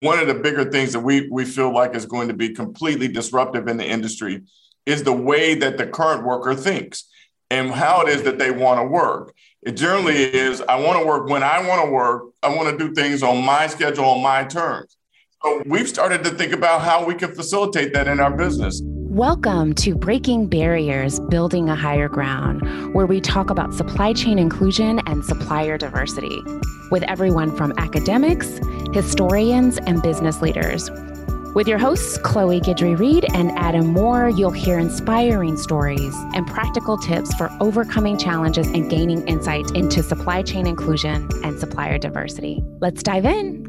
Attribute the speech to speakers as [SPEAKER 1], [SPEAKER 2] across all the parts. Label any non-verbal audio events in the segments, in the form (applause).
[SPEAKER 1] one of the bigger things that we we feel like is going to be completely disruptive in the industry is the way that the current worker thinks and how it is that they want to work. It generally is I want to work when I want to work. I want to do things on my schedule, on my terms. So we've started to think about how we can facilitate that in our business.
[SPEAKER 2] Welcome to Breaking Barriers Building a Hire Ground, where we talk about supply chain inclusion and supplier diversity with everyone from academics, historians, and business leaders. With your hosts, Chloe Guidry Reed and Adam Moore, you'll hear inspiring stories and practical tips for overcoming challenges and gaining insight into supply chain inclusion and supplier diversity. Let's dive in.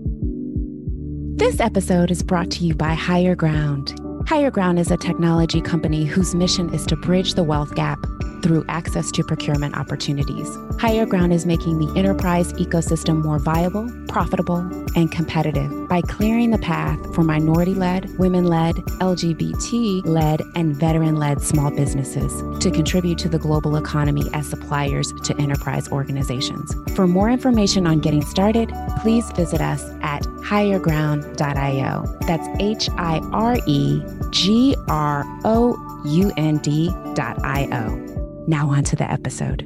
[SPEAKER 2] This episode is brought to you by Hire Ground. Hire Ground is a technology company whose mission is to bridge the wealth gap through access to procurement opportunities. Hire Ground is making the enterprise ecosystem more viable, profitable, and competitive by clearing the path for minority led, women led, LGBT led, and veteran led small businesses to contribute to the global economy as suppliers to enterprise organizations. For more information on getting started, please visit us at hireground.io. That's H I R E G R O U N D.io. Now, on to the episode.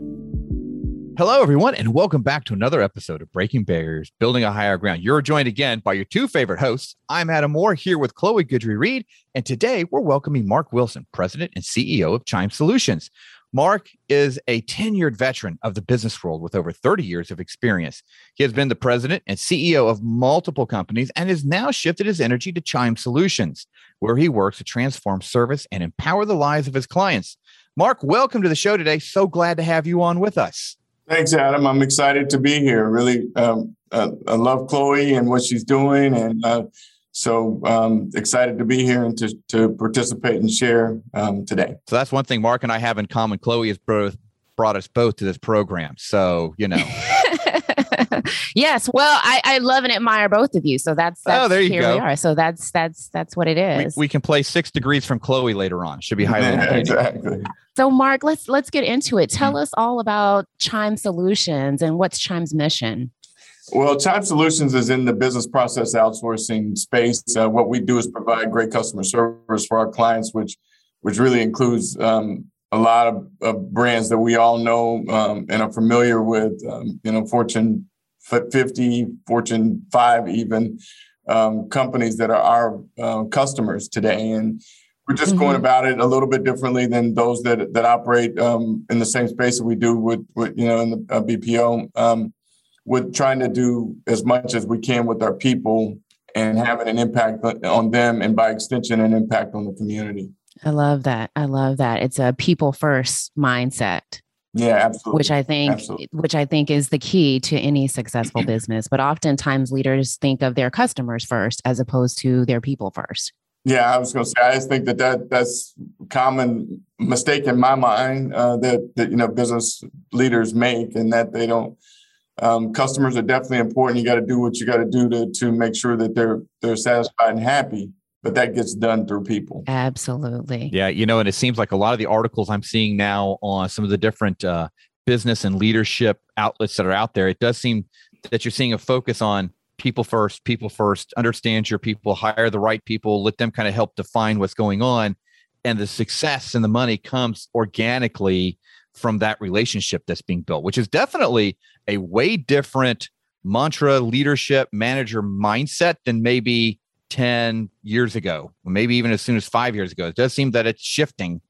[SPEAKER 3] Hello, everyone, and welcome back to another episode of Breaking Barriers, Building a Hire Ground. You're joined again by your two favorite hosts. I'm Adam Moore here with Chloe Guidry Reed, and today we're welcoming Mark Wilson, President and CEO of Chime Solutions. Mark is a tenured veteran of the business world with over 30 years of experience. He has been the president and CEO of multiple companies and has now shifted his energy to Chime Solutions, where he works to transform service and empower the lives of his clients. Mark, welcome to the show today. So glad to have you on with us.
[SPEAKER 1] Thanks, Adam. I'm excited to be here. Really, um, uh, I love Chloe and what she's doing, and uh, so um, excited to be here and to, to participate and share um, today.
[SPEAKER 3] So that's one thing Mark and I have in common. Chloe has brought, brought us both to this program. So you know. (laughs) (laughs)
[SPEAKER 2] yes. Well, I, I love and admire both of you. So that's, that's
[SPEAKER 3] oh, there you
[SPEAKER 2] here
[SPEAKER 3] go.
[SPEAKER 2] we are. So that's that's that's what it is.
[SPEAKER 3] We, we can play six degrees from Chloe later on. Should be highly
[SPEAKER 1] Yeah, exactly.
[SPEAKER 2] so Mark, let's let's get into it. Tell
[SPEAKER 3] Mm-hmm.
[SPEAKER 2] us all about Chime Solutions and what's Chime's mission.
[SPEAKER 1] Well, Chime Solutions is in the business process outsourcing space. Uh, what we do is provide great customer service for our clients, which which really includes um, a lot of, of brands that we all know um, and are familiar with. Um, you know, Fortune 50, Fortune 5, even um, companies that are our uh, customers today, and we're just going
[SPEAKER 2] Mhm.
[SPEAKER 1] about it a little bit differently than those that that operate um, in the same space that we do with, with you know in the uh, BPO. Um, with trying to do as much as we can with our people and having an impact on them and by extension an impact on the community
[SPEAKER 2] I love that. I love that. It's a people first mindset,
[SPEAKER 1] yeah absolutely
[SPEAKER 2] which I think
[SPEAKER 1] Absolutely.
[SPEAKER 2] which I think is the key to any successful (clears throat) business. But oftentimes leaders think of their customers first as opposed to their people first.
[SPEAKER 1] yeah i was going to say i just think that, that that's common mistake in my mind uh, that that you know business leaders make and that they don't um, customers are definitely important you got to do what you got to do to to make sure that they're they're satisfied and happy but that gets done through people
[SPEAKER 2] Absolutely.
[SPEAKER 3] Yeah, you know, and it seems like a lot of the articles I'm seeing now on some of the different uh, business and leadership outlets that are out there, it does seem that you're seeing a focus on people first, people first, understand your people, hire the right people, let them kind of help define what's going on. And the success and the money comes organically from that relationship that's being built, which is definitely a way different mantra, leadership, manager mindset than maybe 10 years ago, maybe even as soon as five years ago. It does seem that it's shifting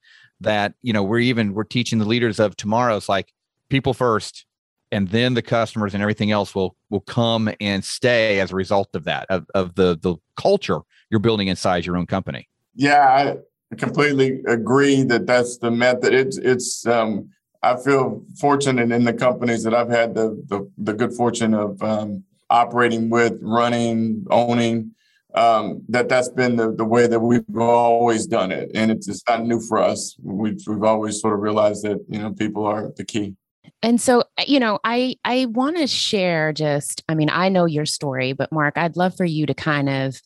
[SPEAKER 3] that, you know, we're even, we're teaching the leaders of tomorrow. It's like people first, and then the customers and everything else will, will come and stay as a result of that, of, of the, the culture you're building inside your own company.
[SPEAKER 1] Yeah, I completely agree that that's the method. It's it's. Um, I feel fortunate in the companies that I've had the the, the good fortune of um, operating with, running, owning. Um, that that's been the, the way that we've always done it, and it's it's not new for us. We've we've always sort of realized that you know people are the key.
[SPEAKER 2] And so, you know, I I want to share just I mean, I know your story, but Mark, I'd love for you to kind of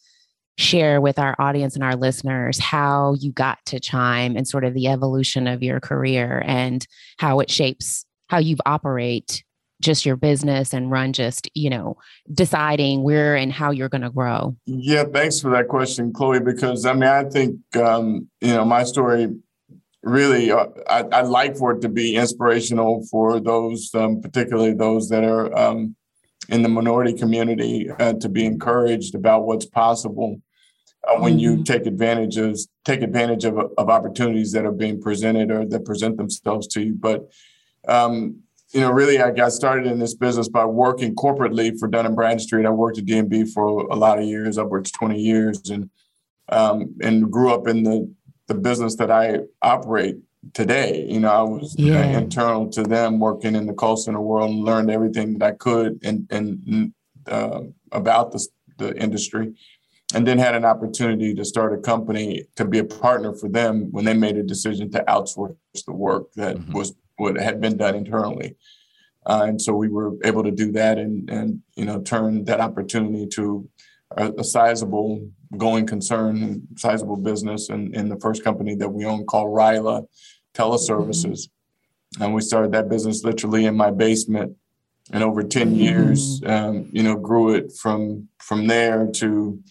[SPEAKER 2] share with our audience and our listeners how you got to Chime and sort of the evolution of your career and how it shapes how you operate just your business and run just, you know, deciding where and how you're going to grow?
[SPEAKER 1] Yeah, thanks for that question, Chloe, because I mean, I think, um, you know, my story really, uh, I, would like for it to be inspirational for those, um, particularly those that are um, in the minority community, uh, to be encouraged about what's possible uh, when you mm-hmm. take advantage of take advantage of, of opportunities that are being presented or that present themselves to you. But um, you know, really, I got started in this business by working corporately for Dun and Bradstreet. I worked at D&B for a lot of years, upwards twenty years, and um, and grew up in the the business that I operate today. You know, I was yeah. internal to them, working in the call center world, and learned everything that I could and and uh, about the the industry and then had an opportunity to start a company to be a partner for them when they made a decision to outsource the work that mm-hmm. was what had been done internally. Uh, and so we were able to do that and and you know turn that opportunity to a, a sizable going concern, sizable business, and in, in the first company that we own called Ryla Teleservices. Mm-hmm. And we started that business literally in my basement, and over ten years, mm-hmm. um, you know, grew it from from there to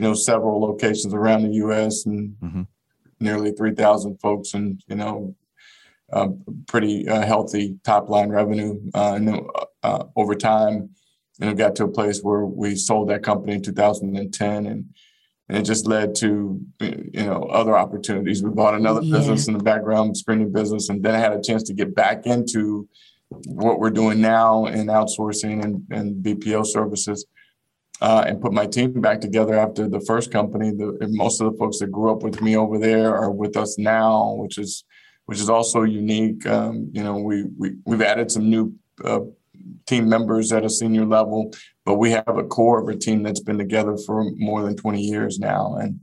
[SPEAKER 1] you know, several locations around the U.S. and mm-hmm. nearly 3,000 folks, and you know, pretty uh, healthy top line revenue. Uh, and then uh, over time, And know, got to a place where we sold that company in 2010, and and it just led to you know other opportunities. We bought another yeah. business in the background, screening business, and then I had a chance to get back into what we're doing now in outsourcing and, and BPO services uh, and put my team back together after the first company. The, most of the folks that grew up with me over there are with us now, which is which is also unique. Um, you know, we, we we've added some new uh, team members at a senior level, but we have a core of a team that's been together for more than 20 years now, and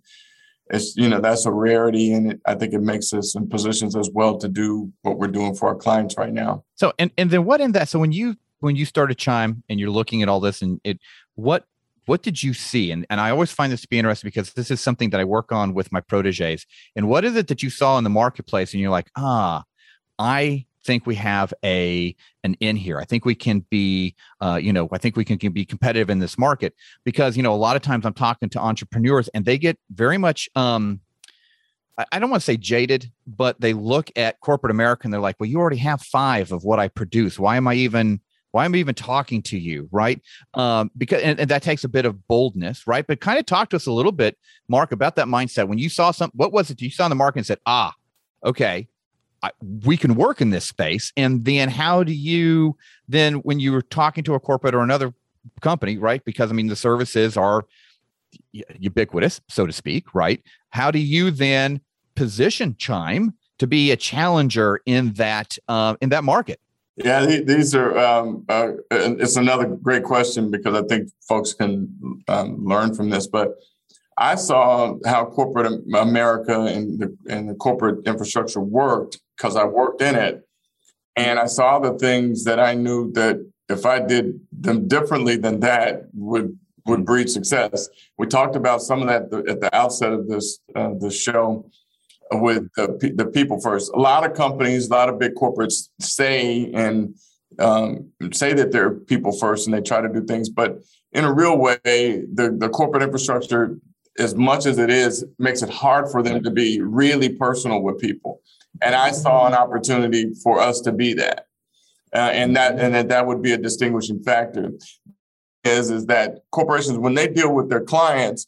[SPEAKER 1] it's you know that's a rarity, and it, I think it makes us in positions as well to do what we're doing for our clients right now.
[SPEAKER 3] So, and and then what in that? So when you when you started Chime and you're looking at all this, and it what what did you see? And, and I always find this to be interesting because this is something that I work on with my proteges. And what is it that you saw in the marketplace and you're like, ah, I think we have a an in here. I think we can be, uh, you know, I think we can, can be competitive in this market because you know a lot of times I'm talking to entrepreneurs and they get very much. Um, I don't want to say jaded, but they look at corporate America and they're like, well, you already have five of what I produce. Why am I even why am I even talking to you? Right. Um, because, and, and that takes a bit of boldness, right? But kind of talk to us a little bit, Mark, about that mindset. When you saw some, what was it you saw in the market and said, ah, okay, I, we can work in this space. And then how do you then, when you were talking to a corporate or another company, right? Because I mean, the services are ubiquitous, so to speak, right? How do you then position Chime to be a challenger in that uh, in that market?
[SPEAKER 1] Yeah, these are. Um, uh, it's another great question because I think folks can um, learn from this. But I saw how corporate America and the, and the corporate infrastructure worked because I worked in it, and I saw the things that I knew that if I did them differently than that would would breed success. We talked about some of that at the outset of this uh, the show with the, the people first. A lot of companies, a lot of big corporates say and um, say that they're people first and they try to do things, but in a real way, the, the corporate infrastructure, as much as it is, makes it hard for them to be really personal with people. And I saw an opportunity for us to be that. Uh, and that and that, that would be a distinguishing factor is is that corporations when they deal with their clients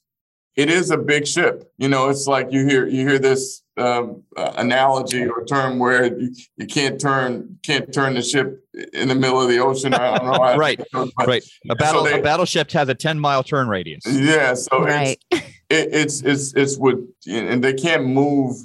[SPEAKER 1] it is a big ship. You know, it's like you hear you hear this um, uh, analogy or term where you, you can't turn can't turn the ship in the middle of the ocean. I don't know. (laughs)
[SPEAKER 3] right, right. A battle so they, a battleship has a ten mile turn radius.
[SPEAKER 1] Yeah, so right. it's, (laughs) it, it's it's it's what and they can't move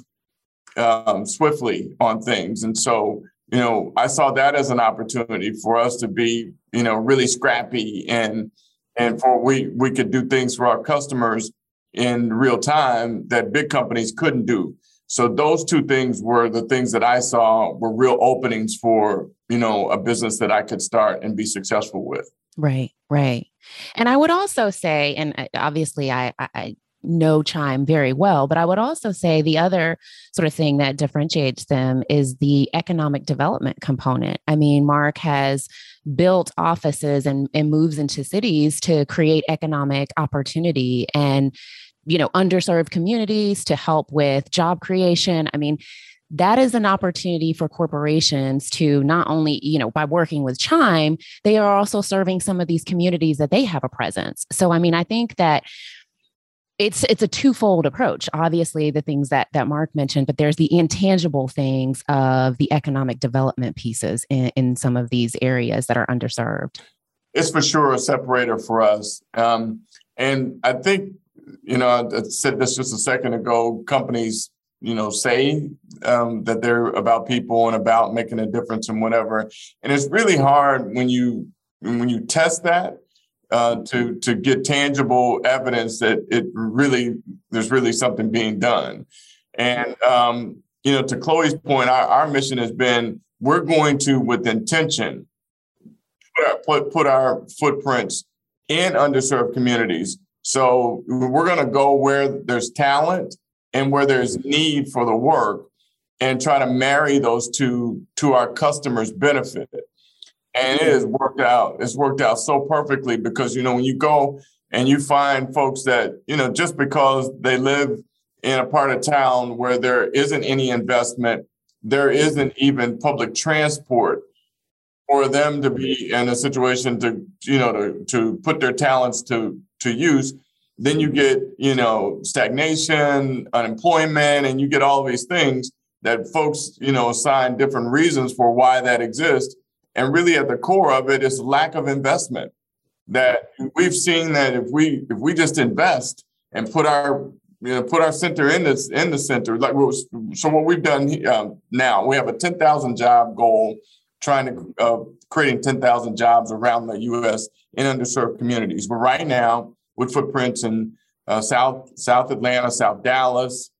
[SPEAKER 1] um, swiftly on things, and so you know I saw that as an opportunity for us to be you know really scrappy and and for we we could do things for our customers in real time that big companies couldn't do. So those two things were the things that I saw were real openings for, you know, a business that I could start and be successful with.
[SPEAKER 2] Right, right. And I would also say, and uh, obviously I, I know Chime very well. But I would also say the other sort of thing that differentiates them is the economic development component. I mean, Mark has built offices and, and moves into cities to create economic opportunity and you know underserved communities to help with job creation i mean that is an opportunity for corporations to not only, you know, by working with Chime, they are also serving some of these communities that they have a presence. So, I mean, I think that it's it's a twofold approach. Obviously the things that that mark mentioned but there's the intangible things of the economic development pieces in, in some of these areas that are underserved.
[SPEAKER 1] It's for sure a separator for us. Um, and i think you know i said this just a second ago companies you know say um, that they're about people and about making a difference and whatever. And it's really hard when you when you test that uh, to to get tangible evidence that it really there's really something being done. And um, you know to chloe's point our, our mission has been we're going to with intention put put our footprints in underserved communities. So we're going to go where there's talent and where there's need for the work and try to marry those two to our customers benefit and it has worked out. It's worked out so perfectly because you know when you go and you find folks that you know just because they live in a part of town where there isn't any investment there isn't even public transport for them to be in a situation to you know to, to put their talents to to use then you get you know stagnation unemployment and you get all these things that folks you know assign different reasons for why that exists and really at the core of it is lack of investment that we've seen that if we if we just invest and put our you know put our center in this in the center like so what we've done um, now we have a 10,000 job goal trying to uh, creating 10,000 jobs around the US in underserved communities but right now with footprints in uh, South South Atlanta, South Dallas,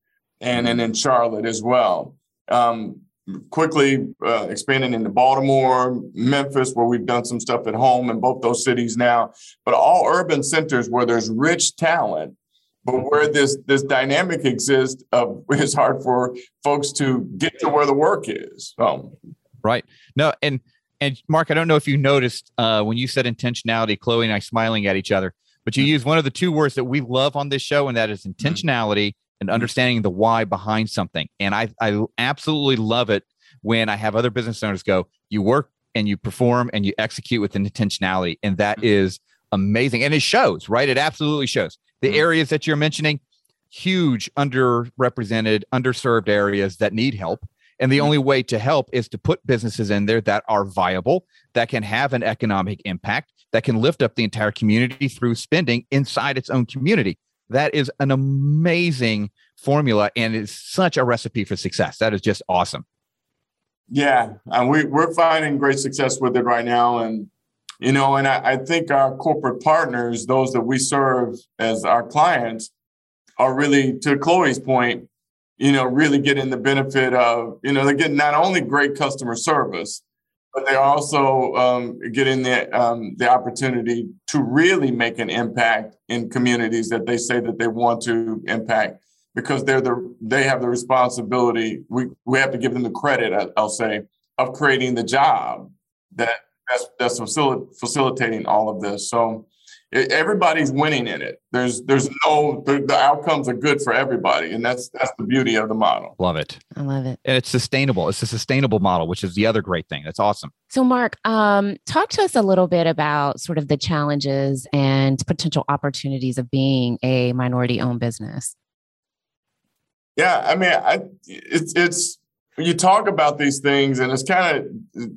[SPEAKER 1] and and in Charlotte as well. Um, quickly uh, expanding into Baltimore, Memphis, where we've done some stuff at home in both those cities now. But all urban centers where there's rich talent, but where this this dynamic exists, of (laughs) it's hard for folks to get to where the work is. So.
[SPEAKER 3] Right. No, and and Mark, I don't know if you noticed uh, when you said intentionality, Chloe and I smiling at each other but you mm-hmm. use one of the two words that we love on this show, and that is mm-hmm. And understanding the why behind something. And I, I absolutely love it when I have other business owners go, you work and you perform and you execute with an intentionality. And that mm-hmm. amazing. And it shows, right? It absolutely shows. The mm-hmm. areas that you're mentioning, huge underrepresented, underserved areas that need help. And the only way to help is to put businesses in there that are viable, that can have an economic impact, that can lift up the entire community through spending inside its own community. That is an amazing formula and it's such a recipe for success. That is just awesome.
[SPEAKER 1] Yeah, and we, we're finding great success with it right now. And, you know, and I, I think our corporate partners, those that we serve as our clients, are really, to Chloe's point, you know, really getting the benefit of, you know, they're getting not only great customer service, but they're also um, getting the um, the opportunity to really make an impact in communities that they say that they want to impact because they're the they have the responsibility. We we have to give them the credit. I, will say of creating the job that that's that's facil- facilitating all of this. So everybody's winning in it. There's there's no the, the, outcomes are good for everybody, and that's that's the beauty of the model.
[SPEAKER 3] Love it.
[SPEAKER 2] I love it.
[SPEAKER 3] And it's sustainable. It's a sustainable model, which is the other great thing. That's awesome.
[SPEAKER 2] So, Mark, um, talk to us a little bit about sort of the challenges and potential opportunities of being a minority-owned business.
[SPEAKER 1] Yeah, I mean, I it's it's you talk about these things, and it's kind of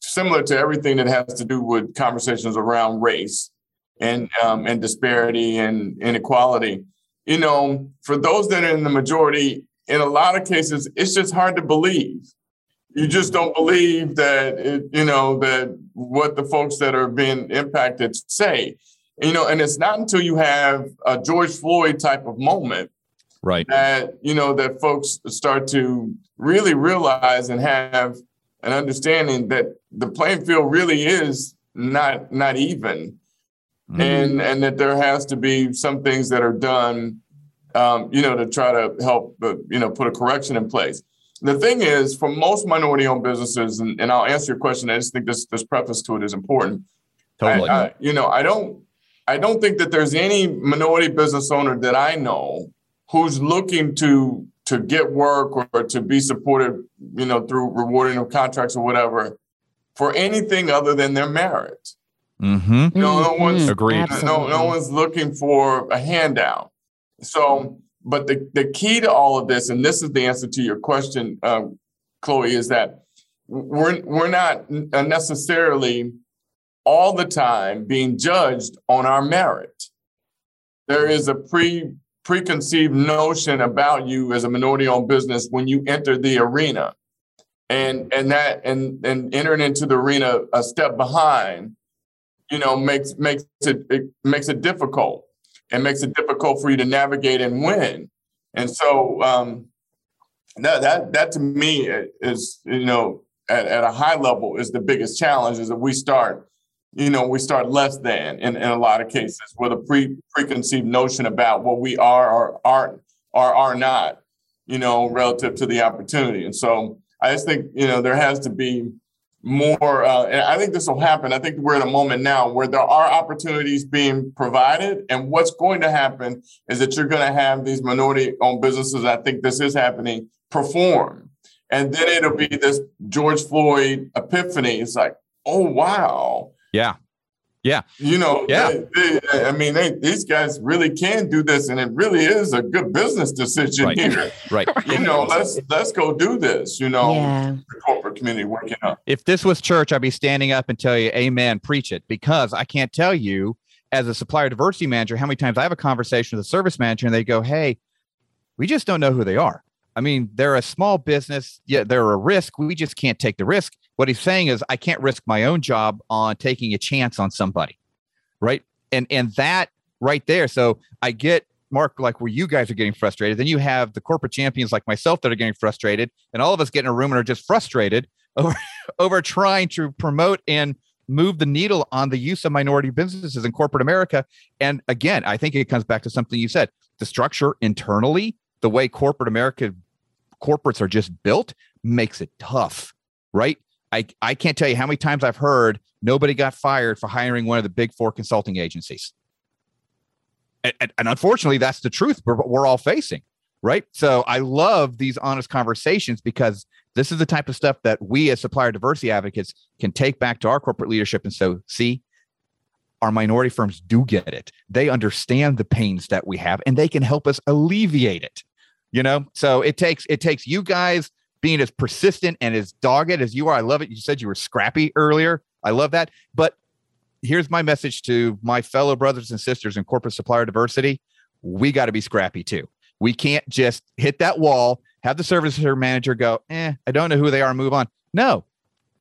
[SPEAKER 1] similar to everything that has to do with conversations around race and um, and disparity and inequality. You know, for those that are in the majority, in a lot of cases, it's just hard to believe. You just don't believe that it, you know that what the folks that are being impacted say. You know, and it's not until you have a George Floyd type of moment,
[SPEAKER 3] right?
[SPEAKER 1] That you know that folks start to really realize and have an understanding that the playing field really is not not even mm-hmm. and and that there has to be some things that are done, um, you know, to try to help, uh, you know, put a correction in place. The thing is, for most minority-owned businesses, and, and I'll answer your question. I just think this this preface to it is important.
[SPEAKER 3] Totally.
[SPEAKER 1] I, I, you know, I don't I don't think that there's any minority business owner that I know who's looking to to get work or, to be supported, you know, through rewarding of contracts or whatever, for anything other than their merit.
[SPEAKER 3] Mm-hmm.
[SPEAKER 1] You know, no one's
[SPEAKER 3] mm-hmm. agreed.
[SPEAKER 1] No, no one's looking for a handout. So, but the, the key to all of this, and this is the answer to your question, uh, Chloe, is that we're we're not necessarily all the time being judged on our merit. There is a pre preconceived notion about you as a minority owned business when you enter the arena. And and that and and entering into the arena a step behind, you know, makes makes it, it makes it difficult and makes it difficult for you to navigate and win. And so um, that that that to me is you know at, at a high level is the biggest challenge is that we start you know, we start less than in, in a lot of cases with a pre preconceived notion about what we are or aren't or are not, you know, relative to the opportunity. And so I just think, you know, there has to be more, uh, and I think this will happen. I think we're in a moment now where there are opportunities being provided. And what's going to happen is that you're going to have these minority owned businesses, I think this is happening, perform. And then it'll be this George Floyd epiphany. It's like, oh, wow
[SPEAKER 3] yeah. Yeah.
[SPEAKER 1] You know,
[SPEAKER 3] yeah.
[SPEAKER 1] They, they, I mean, they, these guys really can do this, and it really is a good business decision
[SPEAKER 3] right.
[SPEAKER 1] here.
[SPEAKER 3] Right. (laughs)
[SPEAKER 1] You know, let's let's go do this. You know, yeah. Community working up.
[SPEAKER 3] If this was church, I'd be standing up and tell you, "Amen, preach it," because I can't tell you as a supplier diversity manager how many times I have a conversation with a service manager and they go, "Hey, we just don't know who they are." I mean, they're a small business, yeah, they're a risk. We just can't take the risk. What he's saying is, I can't risk my own job on taking a chance on somebody, right? And and that right there. So I get Mark, like where you guys are getting frustrated. Then you have the corporate champions like myself that are getting frustrated, and all of us get in a room and are just frustrated (laughs) over over trying to promote and move the needle on the use of minority businesses in corporate America. And again, I think it comes back to something you said: the structure internally, the way corporate America corporates are just built makes it tough, right? I, I can't tell you how many times I've heard nobody got fired for hiring one of the big four consulting agencies. And, and, unfortunately, that's the truth we're, we're all facing, right? So I love these honest conversations because this is the type of stuff that we as supplier diversity advocates can take back to our corporate leadership and so see our minority firms do get it. They understand the pains that we have and they can help us alleviate it you know? So it takes it takes you guys being as persistent and as dogged as you are. I love it. You said you were scrappy earlier. I love that. But here's my message to my fellow brothers and sisters in corporate supplier diversity we got to be scrappy too we can't just hit that wall have the service manager go eh i don't know who they are move on no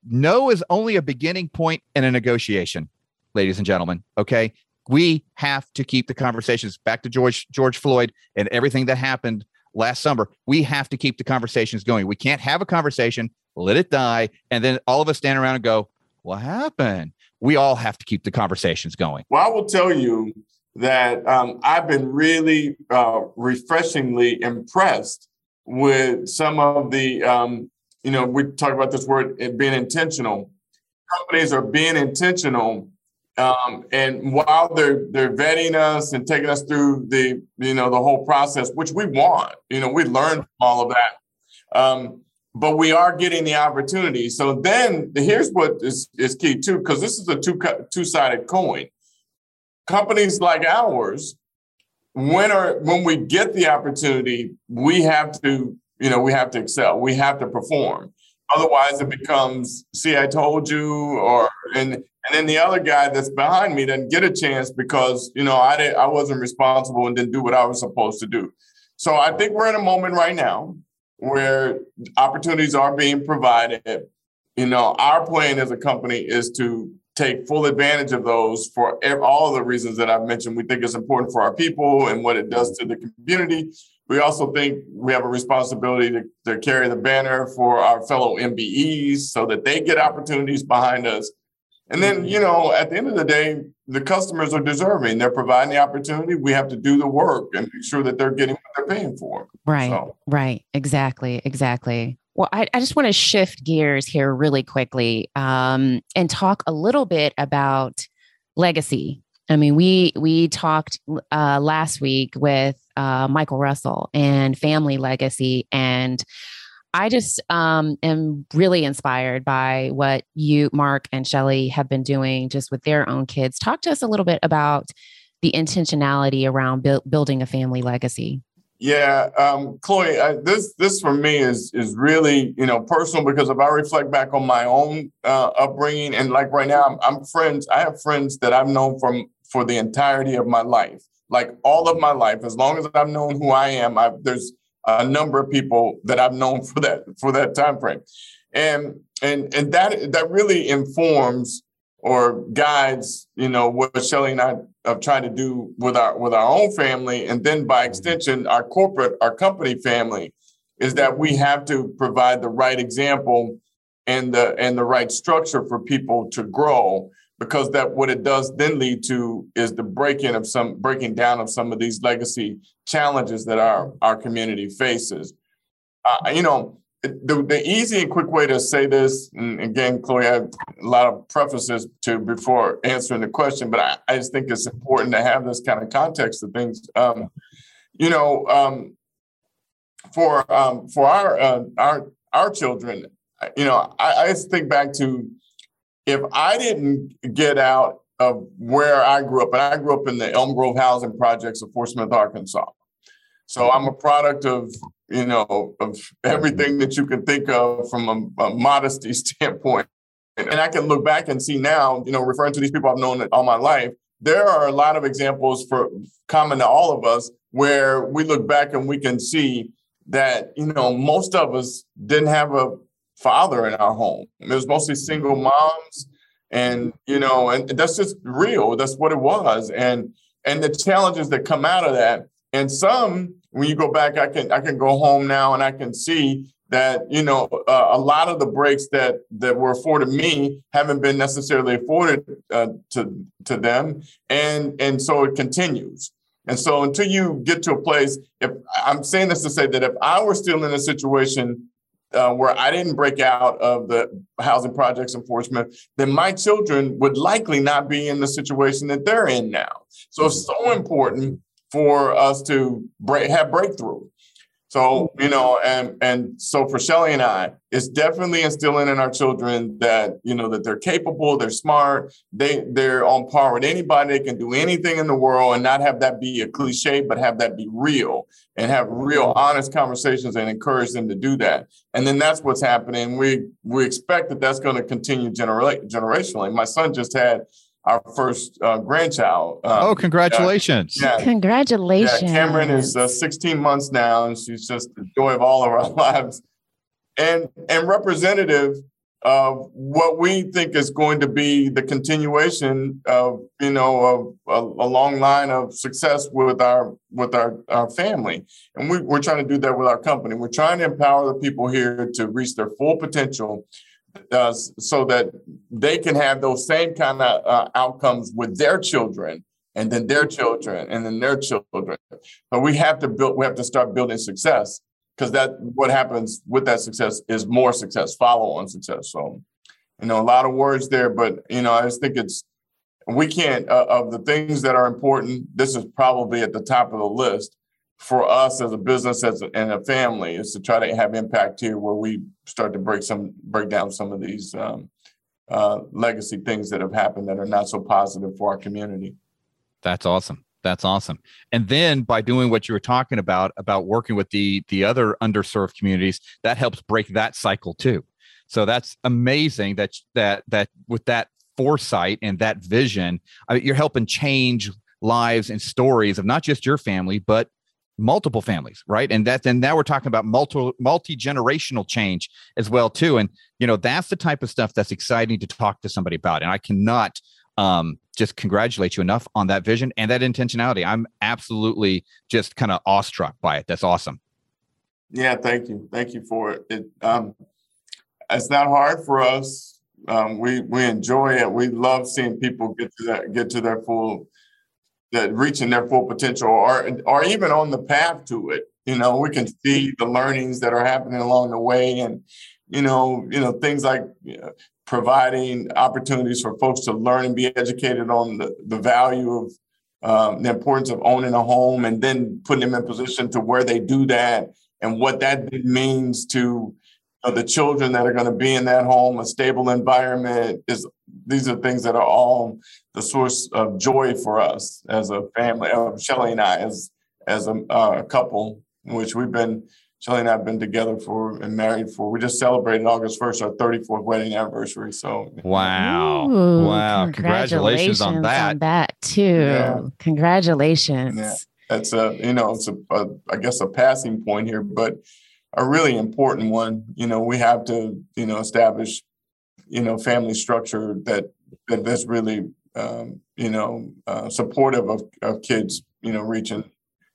[SPEAKER 3] no is only a beginning point in a negotiation ladies and gentlemen okay we have to keep the conversations back to george george floyd and everything that happened last summer. We have to keep the conversations going. We can't have a conversation, let it die, and then all of us stand around and go, What happened? We all have to keep the conversations going.
[SPEAKER 1] Well, I will tell you that um, I've been really uh, refreshingly impressed with some of the, um, you know, we talk about this word being intentional. Companies are being intentional um, and while they're they're vetting us and taking us through the you know the whole process, which we want, you know, we learn from all of that. But we are getting the opportunity. So then here's what is, is key too, because this is a two two sided coin. Companies like ours, when are when we get the opportunity, we have to you know we have to excel. We have to perform. Otherwise, it becomes, see, I told you, or and and then the other guy that's behind me doesn't get a chance because you know I didn't, I wasn't responsible and didn't do what I was supposed to do. So I think we're in a moment right now where opportunities are being provided. You know, our plan as a company is to take full advantage of those for all of the reasons that I've mentioned. We think it's important for our people and what it does to the community. We also think we have a responsibility to, to carry the banner for our fellow MBEs so that they get opportunities behind us. And then, you know, at the end of the day, the customers are deserving. They're providing the opportunity. We have to do the work and make sure that they're getting what they're paying for.
[SPEAKER 2] Right. So. Right. Exactly. Exactly. Well, I, I just want to shift gears here really quickly um, and talk a little bit about legacy. I mean, we we talked uh, last week with uh, Michael Russell and family legacy, and I just um, am really inspired by what you, Mark, and Shelly have been doing just with their own kids. Talk to us a little bit about the intentionality around bu- building a family legacy.
[SPEAKER 1] Yeah, um, Chloe, I, this this for me is is really you know personal because if I reflect back on my own uh, upbringing and like right now, I'm, I'm friends. I have friends that I've known from for the entirety of my life, like all of my life. As long as I've known who I am, I've, there's a number of people that I've known for that for that time frame, and and and that that really informs or guides you know what Shelly and I have tried to do with our with our own family, and then by mm-hmm. extension our corporate our company family, is that we have to provide the right example and the and the right structure for people to grow because that what it does then lead to is the breaking of some breaking down of some of these legacy challenges that our our community faces. Uh, you know, the, the easy and quick way to say this, and again, Chloe, I have a lot of prefaces to before answering the question, but I, I just think it's important to have this kind of context of things. Um, you know, um, for um, for our uh, our our children, you know, I, I just think back to if I didn't get out of where I grew up, and I grew up in the Elm Grove housing projects of Fort Smith, Arkansas. So I'm a product of, you know, of everything that you can think of from a, a modesty (laughs) standpoint. And, I can look back and see now, you know, referring to these people I've known all my life, there are a lot of examples for common to all of us where we look back and we can see that, you know, most of us didn't have a father in our home. It was mostly single moms, and you know, and that's just real. That's what it was, and and the challenges that come out of that. And some, when you go back, I can I can go home now and I can see that you know uh, a lot of the breaks that that were afforded me haven't been necessarily afforded uh, to to them, and and so it continues. And so until you get to a place, if I'm saying this to say that if I were still in a situation uh, where I didn't break out of the housing projects in Fort Smith, then my children would likely not be in the situation that they're in now. So it's so important for us to break, have breakthrough. So, you know, and and so for Shelly and I, it's definitely instilling in our children that, you know, that they're capable, they're smart, they they're on par with anybody, they can do anything in the world and not have that be a cliche, but have that be real and have real mm-hmm. honest conversations and encourage them to do that. And then that's what's happening. We we expect that that's going to continue genera- generationally. My son just had our first uh, grandchild.
[SPEAKER 3] Um, oh, congratulations!
[SPEAKER 2] Yeah, congratulations! Yeah,
[SPEAKER 1] Cameron is uh, 16 months now, and she's just the joy of all of our (laughs) lives, and and representative of what we think is going to be the continuation of you know of a, a long line of success with our with our, our family, and we, we're trying to do that with our company. We're trying to empower the people here to reach their full potential uh, so that they can have those same kind of uh, outcomes with their children and then their children and then their children. But we have to build, we have to start building success because that what happens with that success is more success, follow on success. So, you know, a lot of words there, but you know, I just think it's we can't uh, of the things that are important. This is probably at the top of the list for us as a business as a, and a family is to try to have impact here where we start to break some break down some of these um, uh, legacy things that have happened that are not so positive for our community.
[SPEAKER 3] That's awesome. That's awesome. And then by doing what you were talking about about working with the the other underserved communities that helps break that cycle too. So that's amazing that that that with that foresight and that vision I mean, you're helping change lives and stories of not just your family but multiple families right? And that and now we're talking about multi multi-generational change as well too. And you know that's the type of stuff that's exciting to talk to somebody about. And i cannot um just congratulate you enough on that vision and that intentionality. I'm absolutely just kind of awestruck by it. That's awesome.
[SPEAKER 1] Yeah thank you. Thank you for it, it um it's not hard for us. Um, we we enjoy it. We love seeing people get to that get to their full that reaching their full potential or or even on the path to it. You know, we can see the learnings that are happening along the way and you know, you know, things like you know, providing opportunities for folks to learn and be educated on the, the value of um, the importance of owning a home and then putting them in position to where they do that and what that means to you know, the children that are going to be in that home, a stable environment is these are things that are all the source of joy for us as a family. Uh, Shelly and I, as as a uh, couple, which we've been Shelly and I have been together for and married for. We just celebrated August first our 34th wedding anniversary. So
[SPEAKER 3] wow, Ooh, wow! Congratulations, congratulations, on that.
[SPEAKER 2] On that too. Yeah. Congratulations. Yeah.
[SPEAKER 1] That's a you know it's a, a I guess a passing point here, but a really important one. You know, we have to you know establish you know family structure that that that's really um, you know uh, supportive of, of kids you know reaching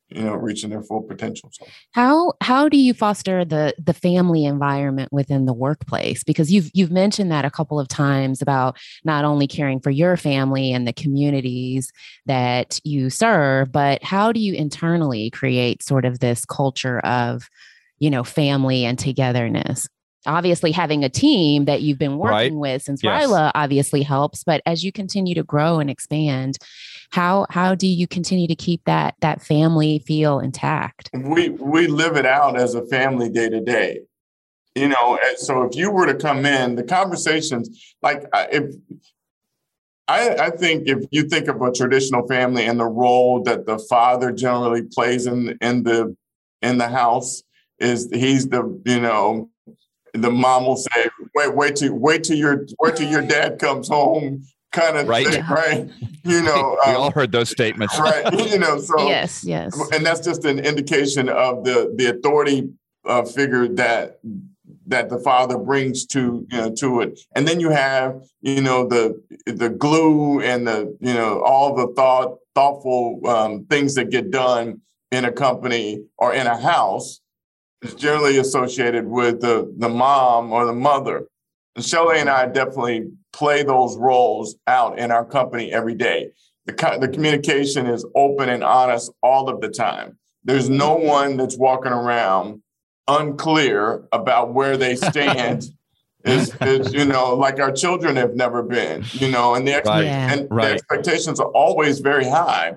[SPEAKER 1] you know reaching their full potential so.
[SPEAKER 2] How how do you foster the the family environment within the workplace? Because you've you've mentioned that a couple of times about not only caring for your family and the communities that you serve but how do you internally create sort of this culture of you know family and togetherness obviously having a team that you've been working right. with since yes. Ryla obviously helps but as you continue to grow and expand how how do you continue to keep that that family feel intact
[SPEAKER 1] we we live it out as a family day to day you know eh, so if you were to come in the conversations like if I, I think if you think of a traditional family and the role that the father generally plays in in the in the house is he's the you know the mom will say wait wait till wait till your wait till your dad comes home kind of right. thing, right? You know, (laughs)
[SPEAKER 3] we um, all heard those statements,
[SPEAKER 1] right? (laughs) You know, so
[SPEAKER 2] yes, yes,
[SPEAKER 1] and that's just an indication of the the authority uh, figure that that the father brings to you know to it, and then you have you know the the glue and the you know all the thought thoughtful um, things that get done in a company or in a house is generally associated with the the mom or the mother. And Shelly and I definitely play those roles out in our company every day. The, the communication is open and honest all of the time. There's no one that's walking around unclear about where they stand. (laughs) is, is you know like our children have never been you know and the, expe- right. and right. the expectations are always very high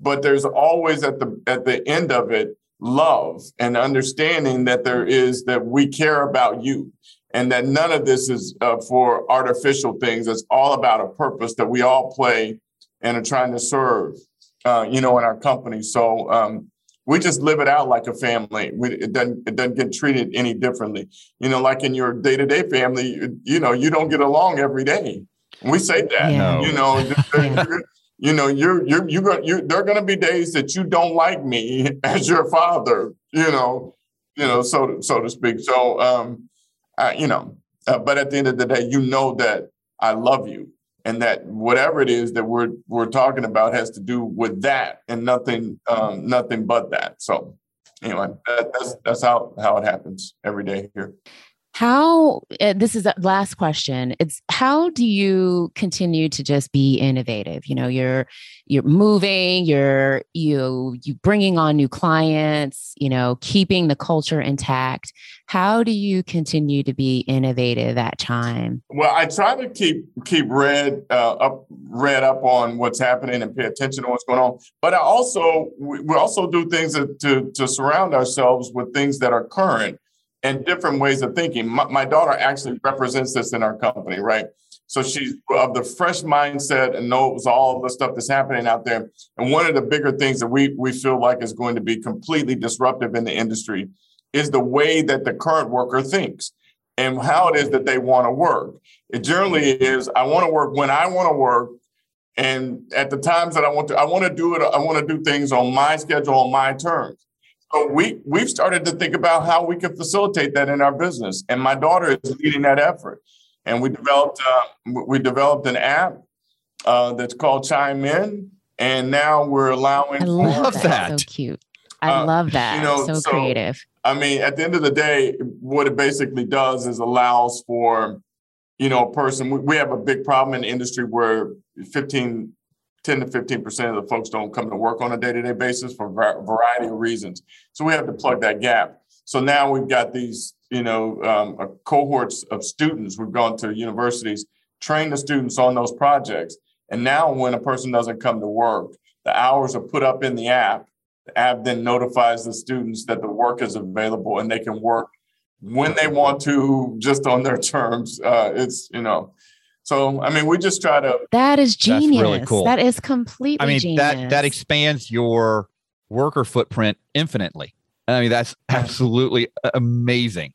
[SPEAKER 1] but there's always at the at the end of it love and understanding that there is that we care about you and that none of this is uh, for artificial things. It's all about a purpose that we all play and are trying to serve, uh, you know, in our company. So um, we just live it out like a family. We, it doesn't it doesn't get treated any differently. You know, like in your day to day family, you, you, know, you don't get along every day. We say that. Yeah. You know. (laughs) you know, you're you're you're going you there are going to be days that you don't like me (laughs) as your father. You know, you know, so so to speak. So. um uh, you know, uh, but at the end of the day, you know that I love you and that whatever it is that we're we're talking about has to do with that and nothing um, nothing but that. So anyway, that, that's that's how how it happens every day here
[SPEAKER 2] how uh, this is a last question. It's how do you continue to just be innovative? You know you're you're moving you're you you bringing on new clients you know keeping the culture intact. How do you continue to be innovative at Chime?
[SPEAKER 1] Well i try to keep keep read uh, up read up on what's happening and pay attention to what's going on. But i also we, also do things to to surround ourselves with things that are current and different ways of thinking. My, my, daughter actually represents this in our company, right? So she's of the fresh mindset and knows all the stuff that's happening out there. And one of the bigger things that we we feel like is going to be completely disruptive in the industry is the way that the current worker thinks and how it is that they want to work. It generally is I want to work when I want to work and at the times that I want to I want to do it I want to do things on my schedule on my terms. So we we've started to think about how we can facilitate that in our business, and my daughter is leading that effort. And we developed uh, we developed an app uh, that's called Chime In, and now we're allowing.
[SPEAKER 2] I love that. that. So cute. I uh, love that. You know, so, so creative.
[SPEAKER 1] I mean, at the end of the day, what it basically does is allows for you know, a person, we, we have a big problem in the industry where 15, 10 to 15% of the folks don't come to work on a day-to-day basis for a variety of reasons. So we have to plug that gap. So now we've got these, you know, um, cohorts of students. We've gone to universities, train the students on those projects. And now when a person doesn't come to work, the hours are put up in the app. The app then notifies the students that the work is available and they can work when they want to, just on their (laughs) terms. Uh, it's, you know, so I mean, we just try to.
[SPEAKER 2] That is genius. Really cool. That is completely.
[SPEAKER 3] I mean,
[SPEAKER 2] genius.
[SPEAKER 3] that that expands your worker footprint infinitely. I mean, that's absolutely amazing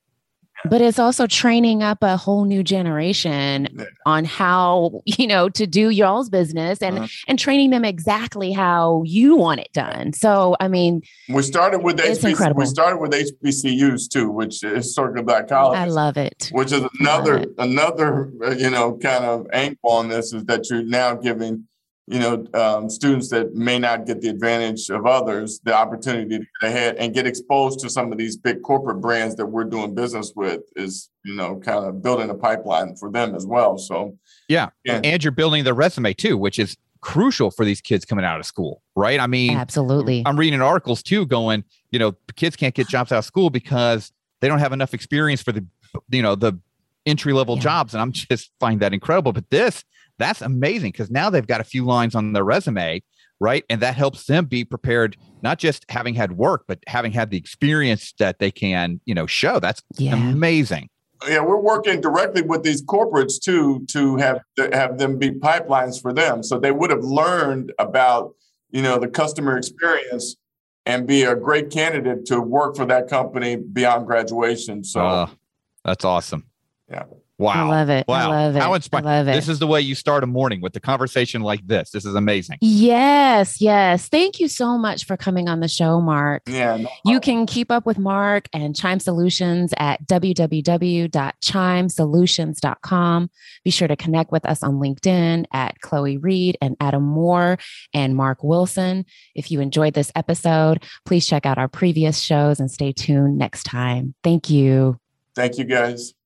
[SPEAKER 2] but it's also training up a whole new generation on how you know to do y'all's business and uh-huh. and training them exactly how you want it done so i mean
[SPEAKER 1] we started with HBC, incredible. we started with hbcus too which is historically black college
[SPEAKER 2] i love it
[SPEAKER 1] which is another another uh, you know kind of angle on this is that you're now giving you know, um, students that may not get the advantage of others, the opportunity to get ahead and get exposed to some of these big corporate brands that we're doing business with is, you know, kind of building a pipeline for them as well. So,
[SPEAKER 3] yeah. yeah. And you're building their resume too, which is crucial for these kids coming out of school, right? I mean,
[SPEAKER 2] absolutely.
[SPEAKER 3] I'm reading articles too going, you know, kids can't get jobs out of school because they don't have enough experience for the, you know, the entry level yeah. jobs. And I'm just find that incredible. But this, that's amazing because now they've got a few lines on their resume, right? And that helps them be prepared, not just having had work, but having had the experience that they can, you know, show. That's yeah. amazing.
[SPEAKER 1] Yeah, we're working directly with these corporates too to have to have them be pipelines for them, so they would have learned about you know the customer experience and be a great candidate to work for that company beyond graduation. So uh,
[SPEAKER 3] that's awesome.
[SPEAKER 1] Yeah.
[SPEAKER 3] Wow.
[SPEAKER 2] I love it. Wow. I love it. How inspiring. I love it.
[SPEAKER 3] This is the way you start a morning with a conversation like this. This is amazing.
[SPEAKER 2] Yes. Yes. Thank you so much for coming on the show, Mark.
[SPEAKER 1] Yeah. No
[SPEAKER 2] you can keep up with Mark and Chime Solutions at www.chimesolutions.com. Be sure to connect with us on LinkedIn at Chloe Reed and Adam Moore and Mark Wilson. If you enjoyed this episode, please check out our previous shows and stay tuned next time. Thank you.
[SPEAKER 1] Thank you, guys.